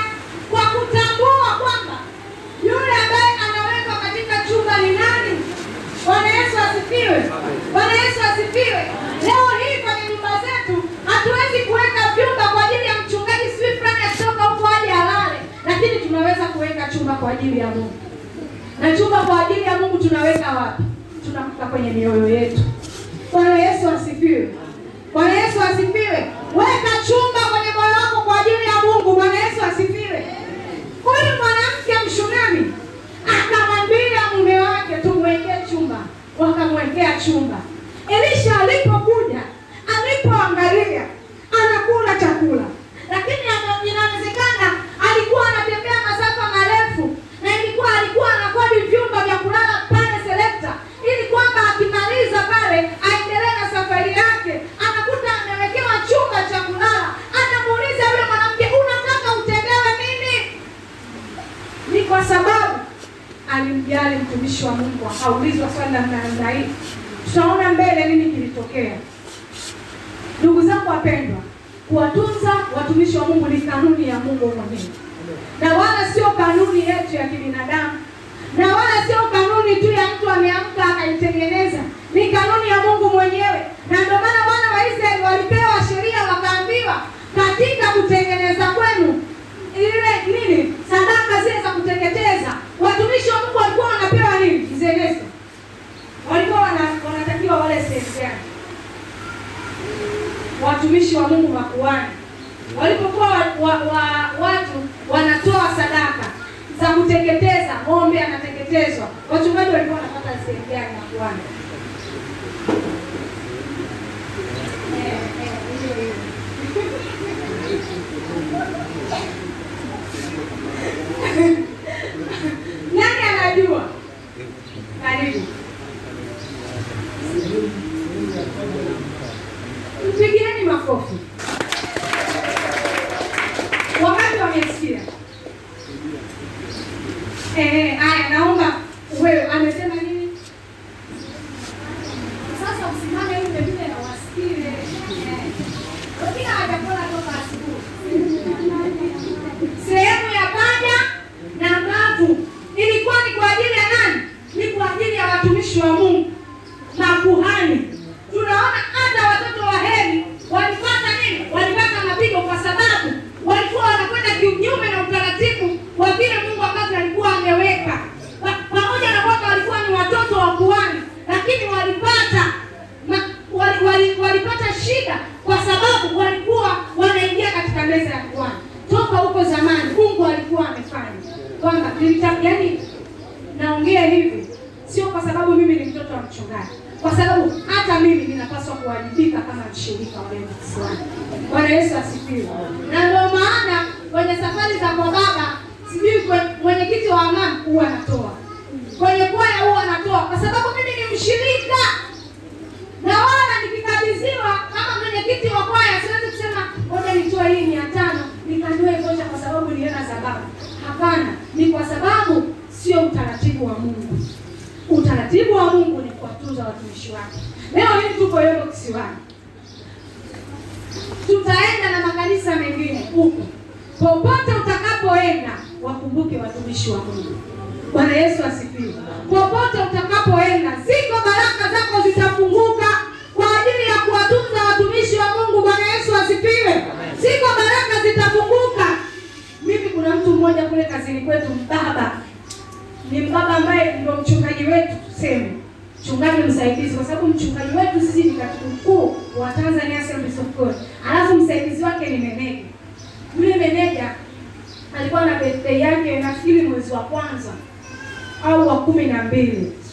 Speaker 1: kwa kutambua kwamba yule Yesu asifiwe. Bwana Yesu asifiwe. Leo hii kwenye nyumba zetu hatuwezi kuweka vyumba kwa ajili ya mchungaji sijui fulani akitoka huko aje alale, lakini tunaweza kuweka chumba kwa ajili ya Mungu. Na chumba kwa ajili ya Mungu tunaweka wapi? Tunaweka kwenye mioyo yetu. Bwana Yesu asifiwe. Bwana Yesu asifiwe. Weka chumba kwenye moyo wako kwa ajili ya Mungu. Bwana Yesu asifiwe. Huyu mwanamke Mshunami akamwambia mume wake tumwekee chumba, wakamwekea chumba.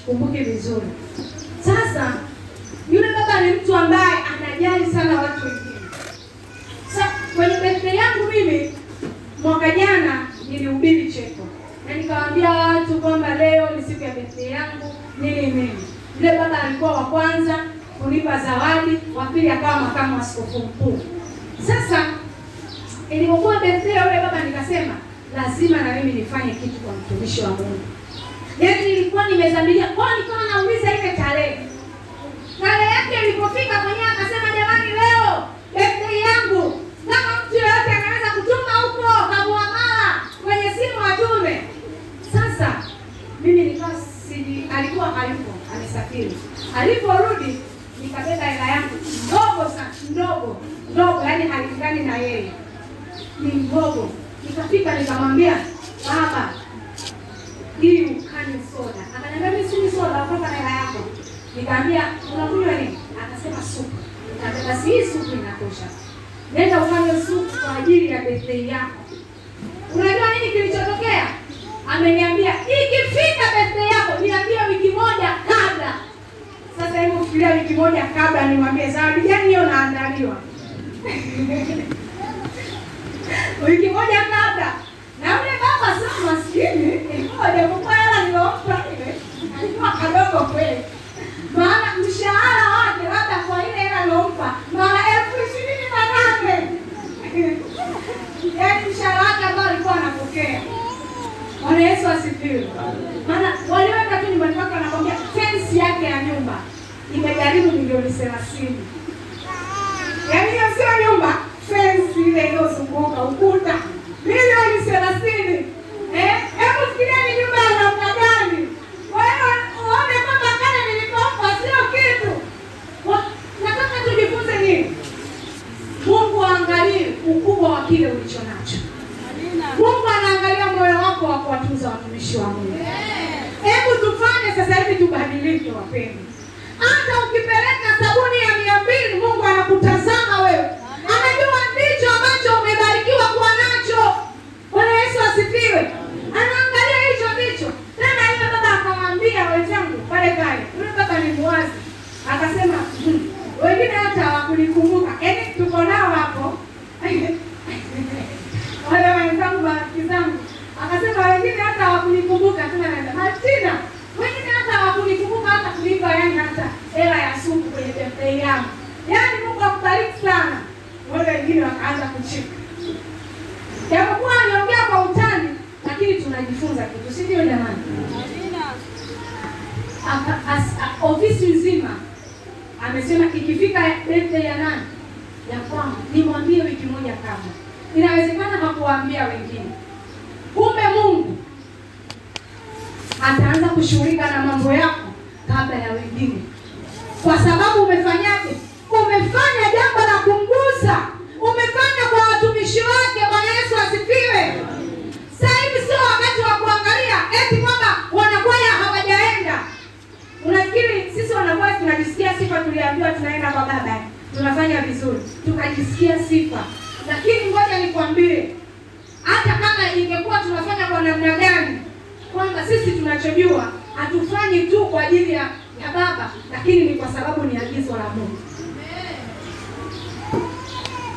Speaker 1: Sikumbuki vizuri. Sasa yule baba ni mtu ambaye anajali sana watu wengine. Sasa kwenye birthday yangu mimi mwaka jana nilihubiri cheko na nikawaambia watu kwamba leo ni siku ya birthday yangu nini nini. Yule baba alikuwa wa kwanza kunipa zawadi, wa pili akawa makamu askofu mkuu. Sasa ilipokuwa birthday yule baba nikasema lazima na mimi nifanye kitu kwa mtumishi wa Mungu. Yaani nilikuwa nimezamilia kwa nikawa nauliza ile tarehe. Tarehe yake ilipofika mwenyewe akasema jamani, leo birthday yangu, kama mtu yeyote anaweza kutuma huko kamuamala kwenye simu atume. Sasa mimi nikawa siji, alikuwa hayupo, amesafiri. Aliporudi nikabeba hela yangu ndogo sana, ndogo ndogo, yaani halingani na yeye, ni ndogo. Nikafika nikamwambia baba, ili ukanywe soda. Akaniambia mimi sinywi soda, na hela yako. Nikamwambia unakunywa nini? Akasema supu. Nikamwambia basi hii supu inatosha, nenda ukanywe supu kwa ajili ya birthday yako. Unajua nini kilichotokea? Ameniambia ikifika birthday yako niambie wiki moja kabla. Sasa hebu fikiria wiki moja kabla nimwambie zawadi gani hiyo naandaliwa. wiki moja kabla. Na yule baba sio maskini, ilikuwa japokuwa hela nilompa ile alikuwa kadogo kweli. Maana mshahara wake labda kwa ile hela nilompa mara elfu ishirini na nane yaani mshahara wake ambao alikuwa anapokea. Bwana Yesu asifiwe. Maana waliweka tu nyumbani kwake, wanakwambia fensi yake ya nyumba imegharimu milioni thelathini. Yaani hiyo sio nyumba, fensi ile iliyozunguka ukuta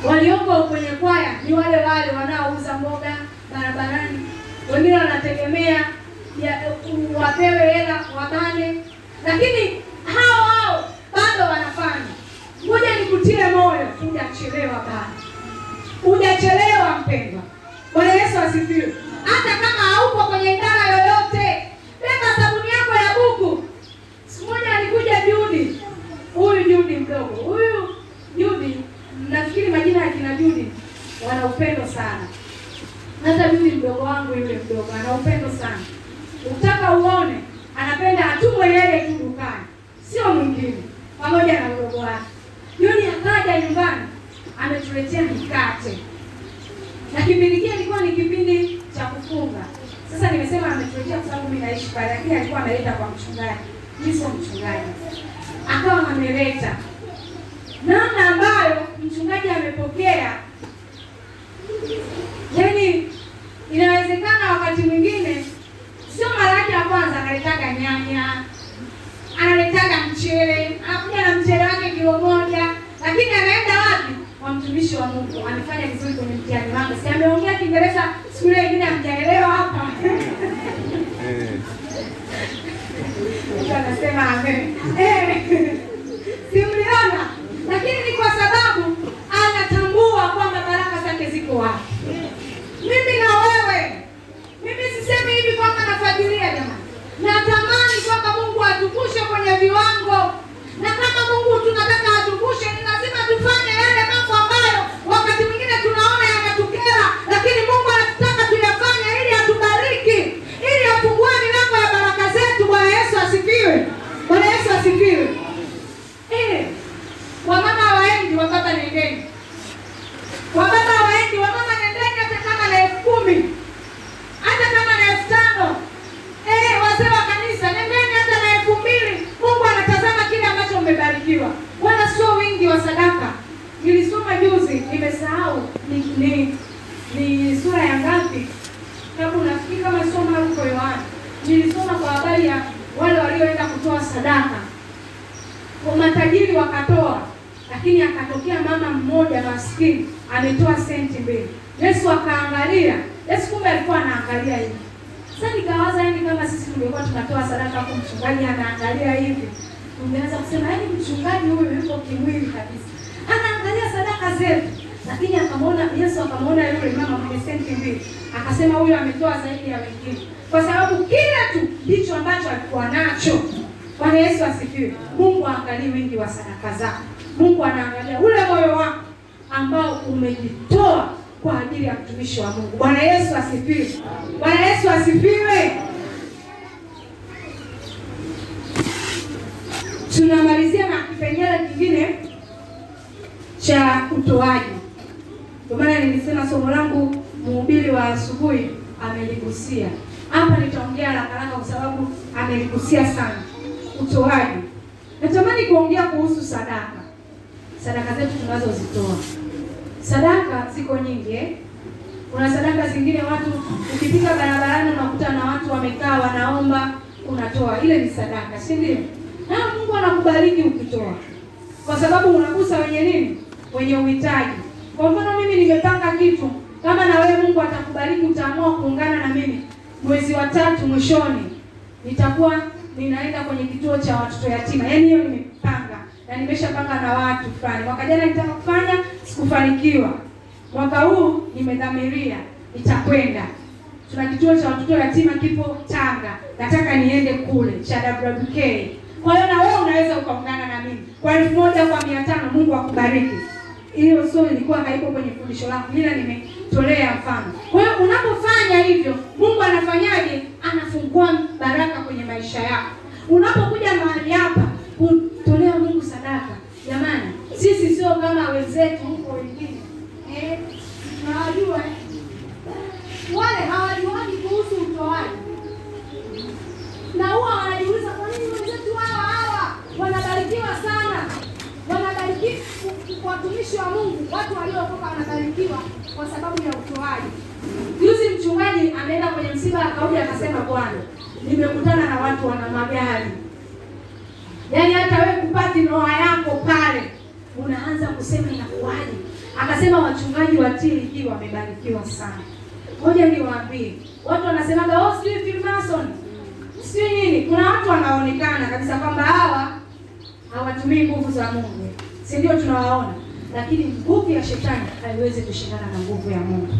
Speaker 1: Walioko kwenye kwaya ni wale wale wanaouza mboga barabarani, wengine wanategemea wapewe hela wabane, lakini hao hao bado wanafanya. Ngoja nikutie moyo, hujachelewa bado, hujachelewa mpendwa. Bwana Yesu asifiwe. Hata kama haupo kwenye idara yoyote, beba sabuni yako ya buku. Siku moja alikuja Judi, huyu Judi mdogo, huyu Judi, nafikiri majina ya kina Judi wana upendo sana. Hata mimi mdogo wangu yule mdogo ana upendo sana. utaka uone, anapenda atumwe yeye tu dukani, sio mwingine, pamoja na mdogo wake. Juni akaja nyumbani, ametuletea mikate na kipindi kile ilikuwa ni kipindi cha kufunga. Sasa nimesema ametuletea kwa sababu mimi naishi pale, lakini alikuwa analeta kwa mchungaji. Mimi sio mchungaji, akawa ameleta namna ambayo mchungaji amepokea. Yaani inawezekana wakati mwingine sio mara yake ya kwanza analetaga nyanya, analetaga mchele, anakuja na mchele wake kilo moja, lakini anaenda wapi? Kwa mtumishi wa Mungu, amefanya vizuri kwenye mtihani wangu. Si ameongea Kiingereza siku ile ingine hamjaelewa hapa. Anasema amen. Eh, si mliona? Lakini ni kwa sababu ziko wapi. Mimi na wewe, mimi sisemi hivi kwamba nafuatilia jamani, natamani kwamba Mungu atukushe kwenye viwango, na kama Mungu tunataka atukushe, ni lazima tufanye yale Mungu atakubariki, utaamua kuungana na mimi mwezi wa tatu mwishoni, nitakuwa ninaenda kwenye kituo cha watoto yatima. Yaani hiyo nimepanga na nimeshapanga na watu fulani. Mwaka jana nitaka kufanya, sikufanikiwa. Mwaka huu nimedhamiria nitakwenda. Tuna kituo cha watoto yatima kipo Tanga, nataka niende kule cha WWK. Kwa hiyo na wewe unaweza ukaungana na mimi kwa elfu moja kwa mia tano. Mungu akubariki. Hiyo sio ilikuwa haiko kwenye fundisho langu, ila nimetolea mfano. Kwa hiyo unapofanya hivyo, Mungu anafanyaje? Anafungua baraka kwenye maisha yako. Unapokuja mahali hapa kutolea Mungu sadaka, jamani, sisi sio kama wenzetu huko wengine eh, tunawajua wale hawajuani kuhusu utoaji, na huwa wanajiuliza kwa nini wenzetu hawa hawa wanabarikiwa sana, wanabarikiwa watumishi wa Mungu, watu waliookoka wanabarikiwa kwa sababu ya utoaji. Juzi mchungaji ameenda kwenye msiba akaudi akasema, bwana, nimekutana na watu wana magari, yaani hata wewe kupati noa yako pale unaanza kusema inakuwaje? Akasema wachungaji wa TLG wamebarikiwa sana. Ngoja niwaambie, watu wanasemaga oh, sijui Freemason sijui nini. Kuna watu wanaonekana kabisa kwamba hawa hawatumii nguvu za Mungu, si ndio? Tunawaona, lakini nguvu ya shetani haiwezi kushindana na nguvu ya Mungu.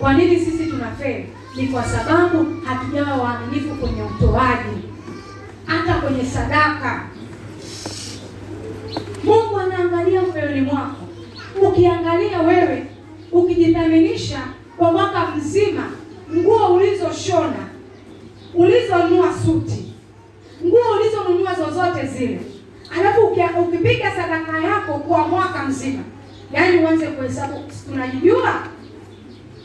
Speaker 1: Kwa nini sisi tunafeli? Ni kwa sababu hatujawa waaminifu kwenye utoaji, hata kwenye sadaka. Mungu anaangalia moyoni mwako. Ukiangalia wewe, ukijithaminisha kwa mwaka mzima, nguo ulizoshona, ulizonunua suti, nguo ulizonunua zozote zile, alafu ukipiga sadaka yako kwa mwaka mzima, yaani uanze kuhesabu, unajijua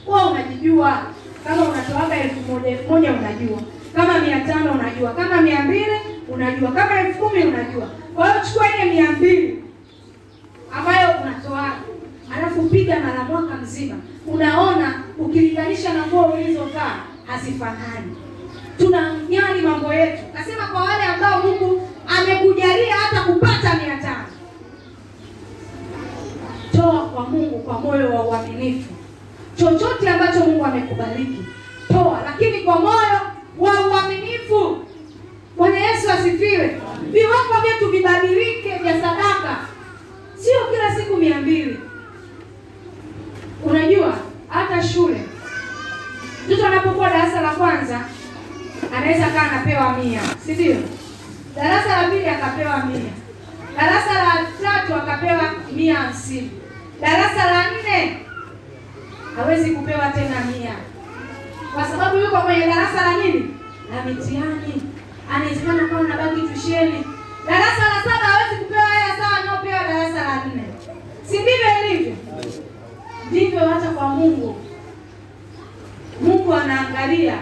Speaker 1: wewe unajijua. Kama unatoaga elfu moja elfu moja unajua. Kama mia tano unajua. Kama mia mbili unajua. Kama elfu kumi unajua. Kwa hiyo chukua ile mia mbili ambayo unatoa. Alafu piga mara mwaka mzima. Unaona ukilinganisha na nguo ulizovaa hazifanani. Nyani mambo yetu. Nasema kwa wale ambao mungu amekujalia hata kupata mia tano toa kwa mungu kwa moyo wa uaminifu chochote ambacho Mungu amekubariki toa, lakini kwa moyo wa uaminifu. Bwana Yesu asifiwe. Viwango vyetu vibadilike vya sadaka, sio kila siku mia mbili. Unajua hata shule mtoto anapokuwa darasa la kwanza anaweza kaa anapewa mia, si ndio? Darasa la pili akapewa mia, darasa la tatu akapewa mia hamsini, darasa la nne hawezi kupewa tena mia kwa sababu yuko kwenye darasa la nini la mitihani. Anawezekana kama nabaki tusheni. Darasa la saba hawezi kupewa hela sawa anaopewa darasa la nne, si ndivyo ilivyo? Ndivyo hata kwa Mungu. Mungu anaangalia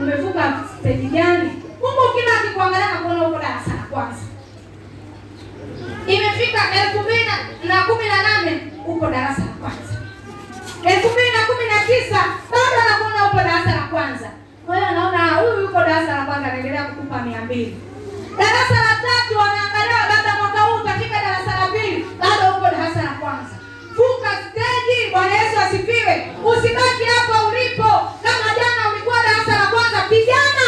Speaker 1: umevuka steji gani. Mungu kila akikuangalia na kuona uko darasa la kwanza, imefika elfu mbili na- kumi na nane uko darasa la kwanza elfu mbili na kumi na tisa bado anakuona uko darasa la kwanza. Kwa hiyo anaona huyu yuko darasa la kwanza, anaendelea kukupa mia mbili. Darasa la tatu anaangaliwa, labda mwaka huu utafika darasa la pili, bado uko darasa la kwanza. Fuka steji. Bwana Yesu asifiwe. Usibaki hapo ulipo. Kama jana ulikuwa darasa la kwanza, pigana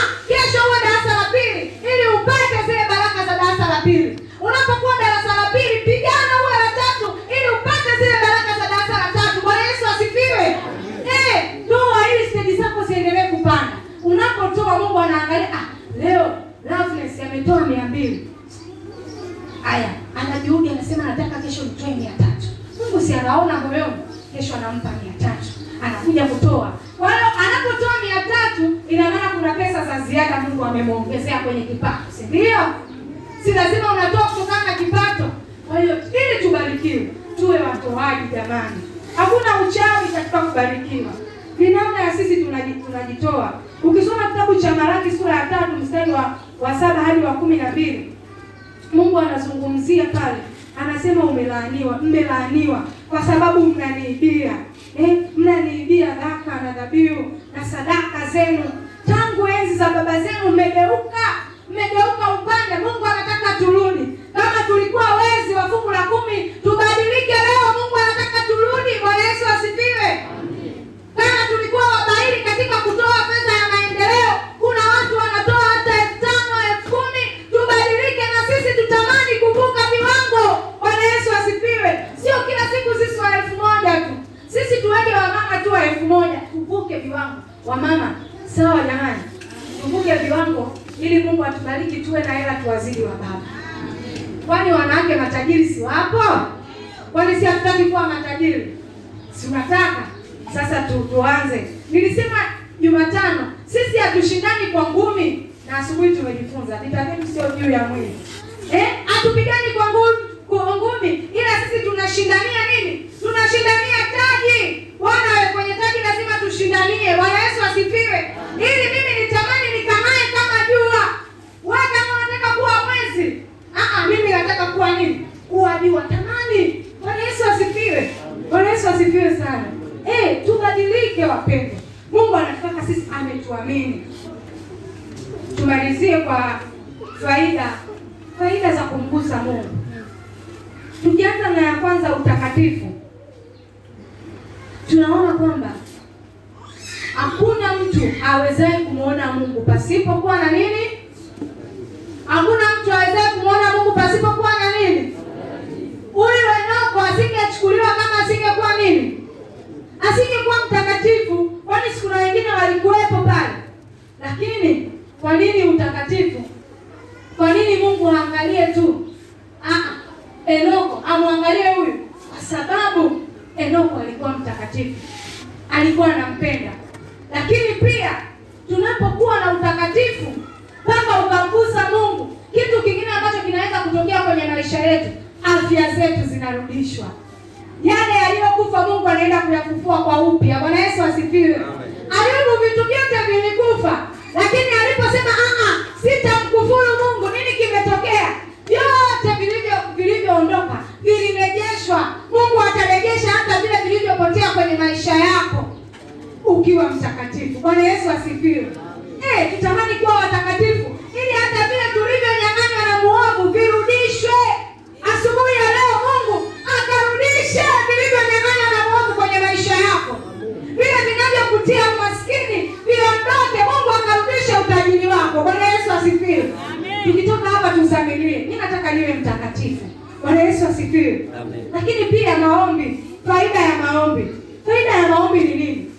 Speaker 1: mtakatifu. Bwana Yesu asifiwe. Lakini pia maombi, faida ya maombi, faida ya maombi ni nini?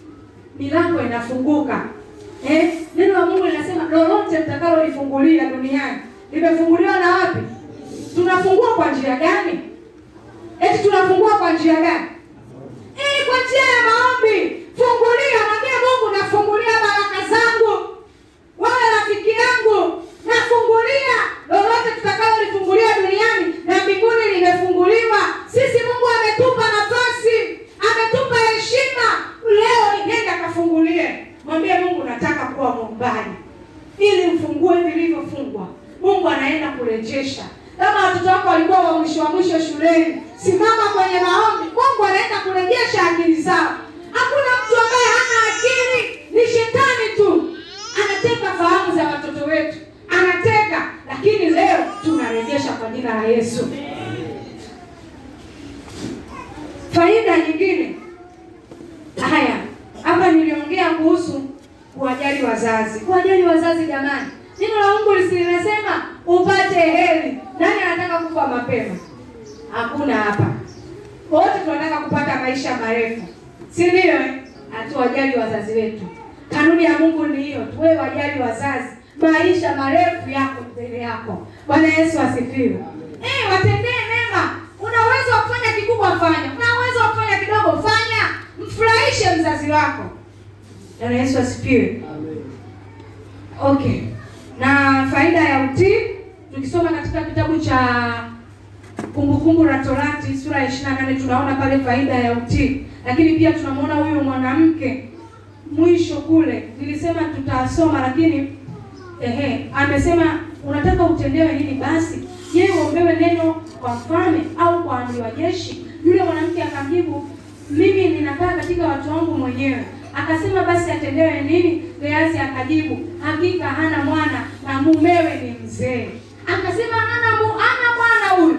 Speaker 1: Milango inafunguka. Eh, neno la Mungu linasema lolote mtakalolifungulia duniani limefunguliwa na wapi? Tunafungua kwa njia gani? Eti tunafungua kwa njia gani? Eh, kwa njia ya maombi. Fungulia, mwambie Mungu, nafungulia baraka zangu. Wewe rafiki yangu, nafungulia lolote tutakalolifungulia duniani na mbinguni limefunguliwa. Sisi Mungu ametupa nafasi, ametupa heshima. Leo nenda kafungulie, mwambie Mungu, nataka kuwa mwombaji, ili ufungue vilivyofungwa. Mungu anaenda kurejesha. Kama watoto wako walikuwa wa mwisho wa mwisho shuleni, simama kwenye maombi. Mungu anaenda kurejesha akili zao. Hakuna mtu ambaye hana akili, ni shetani tu anateka fahamu za watoto wetu, anateka. Lakini leo tunarejesha kwa jina la Yesu. Faida nyingine haya hapa, niliongea kuhusu kuwajali wazazi. Kuwajali wazazi, jamani, neno la Mungu lisinasema upate heri. Nani anataka kufa mapema? Hakuna hapa. Wote tunataka kupata maisha marefu, si ndio? eh? Hatuwajali wazazi wetu. Kanuni ya Mungu ni hiyo tuwe wajali wazazi, maisha marefu yako mbele yako. Bwana Yesu asifiwe. Eh, watendee mema. Una uwezo wa kufanya kikubwa, fanya. Una uwezo wa kufanya kidogo, fanya. Mfurahishe mzazi wako. Bwana Yesu asifiwe. Okay, na faida ya utii tukisoma katika kitabu cha Kumbukumbu la Torati sura ya 28 tunaona pale faida ya utii, lakini pia tunamwona huyu mwanamke mwisho kule, nilisema tutasoma, lakini ehe, amesema unataka utendewe nini? Basi je, uombewe neno kwa mfalme au kwa amri wa jeshi? Yule mwanamke akamjibu, mimi ninakaa katika watu wangu mwenyewe. Akasema basi atendewe nini? Gehazi akajibu, hakika hana mwana na mumewe ni mzee. Akasema hana mwana huyu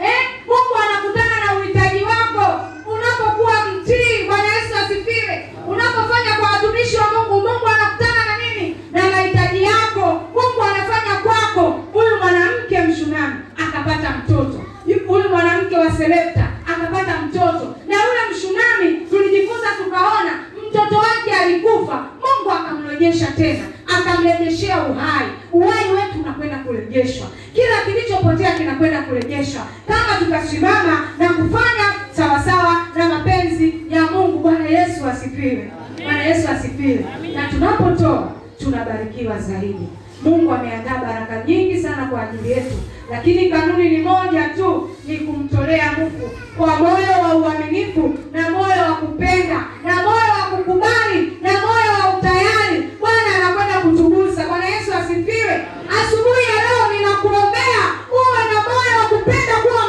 Speaker 1: Eh, Mungu anakutana na uhitaji wako unapokuwa mtii. Bwana Yesu asifiwe. Unapofanya kwa watumishi wa Mungu, Mungu anakutana na nini? Na mahitaji yako. Mungu anafanya kwako. Huyu mwanamke Mshunami akapata mtoto, Yu- huyu mwanamke wa Serepta akapata mtoto, na yule Mshunami tulijifunza tukaona mtoto wake alikufa, Mungu akamrejesha tena, akamrejeshea uhai. Uhai wetu unakwenda kurejeshwa, kila kilichopotea kinakwenda kurejeshwa kama tutasimama na kufanya sawasawa na mapenzi ya Mungu. Bwana Yesu asifiwe. Bwana Yesu asifiwe. Na tunapotoa tunabarikiwa zaidi. Mungu ameandaa baraka nyingi sana kwa ajili yetu, lakini kanuni ni moja tu, ni kumtolea Mungu kwa moyo wa uaminifu na moyo wa kupenda na moyo wa kukubali na moyo wa utayari. Bwana anakwenda kutugusa. Bwana Yesu asifiwe. Asubuhi ya leo ninakuombea uwe na moyo wa kupenda kuwa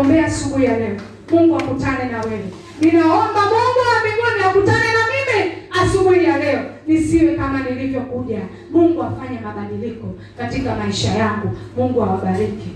Speaker 1: asubuhi ya leo. Mungu akutane na wewe. Ninaomba Mungu wa mbinguni akutane na mimi asubuhi ya leo, nisiwe kama nilivyokuja. Mungu afanye mabadiliko katika maisha yangu. Mungu awabariki.